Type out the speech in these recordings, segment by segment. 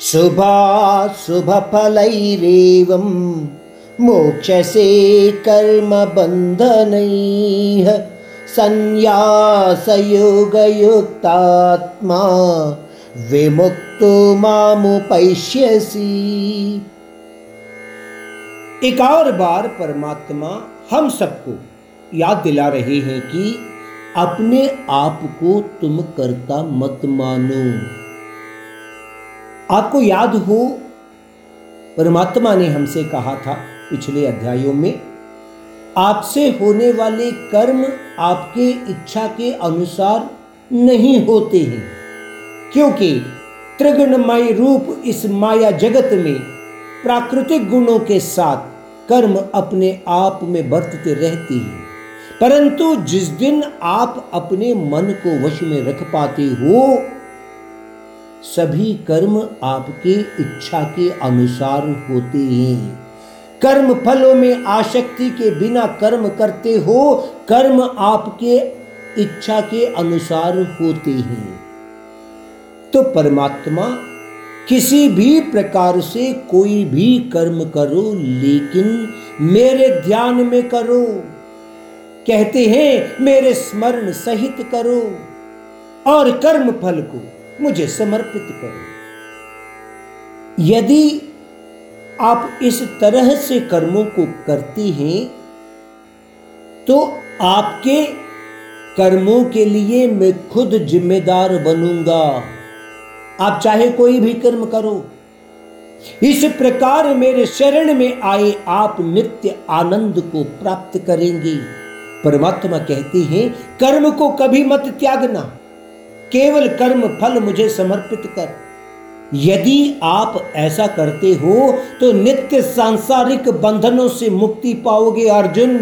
शुभाशुभफलैरेवं मोक्षसे कर्मबन्धनैः संन्यासयोगयुक्तात्मा विमुक्तो मामुपैष्यसि। एक और बार परमात्मा हम सबको याद दिला रहे हैं कि अपने आप को तुम करता मत मानो। आपको याद हो, परमात्मा ने हमसे कहा था पिछले अध्यायों में, आपसे होने वाले कर्म आपके इच्छा के अनुसार नहीं होते हैं, क्योंकि त्रिगुणमय रूप इस माया जगत में प्राकृतिक गुणों के साथ कर्म अपने आप में बरतते रहते हैं। परंतु जिस दिन आप अपने मन को वश में रख पाते हो सभी कर्म आपके इच्छा के अनुसार होते हैं। कर्म फलों में आसक्ति के बिना कर्म करते हो, कर्म आपके इच्छा के अनुसार होते हैं। तो परमात्मा किसी भी प्रकार से कोई भी कर्म करो, लेकिन मेरे ध्यान में करो। कहते हैं, मेरे स्मरण सहित करो और कर्म फल को मुझे समर्पित करो। यदि आप इस तरह से कर्मों को करते हैं तो आपके कर्मों के लिए मैं खुद जिम्मेदार बनूँगा। आप चाहे कोई भी कर्म करो। इस प्रकार मेरे शरण में आए आप नित्य आनंद को प्राप्त करेंगे। परमात्मा कहते हैं, कर्म को कभी मत त्यागना। केवल कर्म फल मुझे समर्पित कर। यदि आप ऐसा करते हो तो नित्य सांसारिक बंधनों से मुक्ति पाओगे, अर्जुन।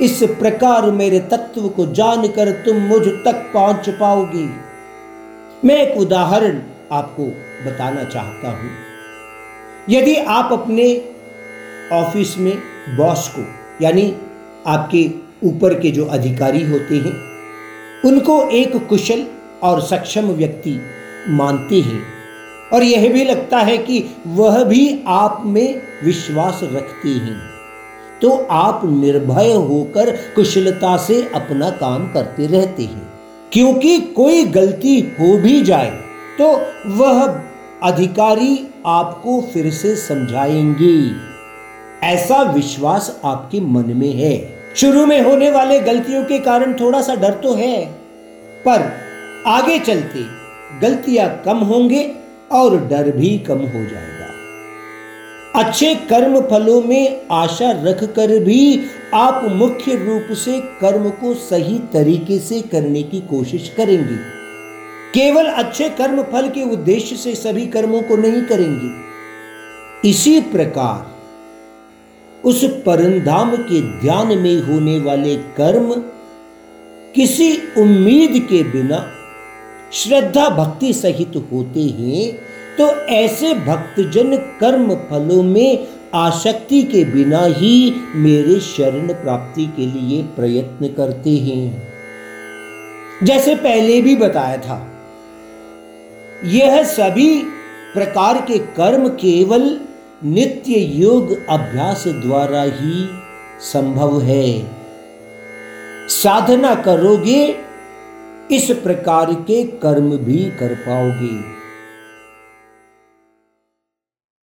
इस प्रकार मेरे तत्व को जानकर तुम मुझ तक पहुँच पाओगे। मैं एक उदाहरण आपको बताना चाहता हूँ। यदि आप अपने ऑफ़िस में बॉस को, यानी आपके ऊपर के जो अधिकारी होते हैं उनको एक कुशल और सक्षम व्यक्ति मानते हैं। और यह भी लगता है कि वह भी आप में विश्वास रखते हैं। तो आप निर्भय होकर कुशलता से अपना काम करते रहते हैं। क्योंकि कोई गलती हो भी जाए तो वह अधिकारी आपको फिर से समझाएँगे। ऐसा विश्वास आपके मन में है। शुरू में होने वाले गलतियों के कारण थोड़ा सा डर तो है, पर आगे चलते गलतियाँ कम होंगे और डर भी कम हो जाएगा। अच्छे कर्म फलों में आशा रखकर भी आप मुख्य रूप से कर्म को सही तरीके से करने की कोशिश करेंगे। केवल अच्छे कर्म फल के उद्देश्य से सभी कर्मों को नहीं करेंगे। इसी प्रकार उस परंधाम के ध्यान में होने वाले कर्म किसी उम्मीद के बिना श्रद्धा भक्ति सहित होते हैं तो ऐसे भक्तजन कर्म फलों में आसक्ति के बिना ही मेरे शरण प्राप्ति के लिए प्रयत्न करते हैं। जैसे पहले भी बताया था, यह सभी प्रकार के कर्म केवल नित्य योग अभ्यास द्वारा ही संभव है। साधना करोगे, इस प्रकार के कर्म भी कर पाओगे।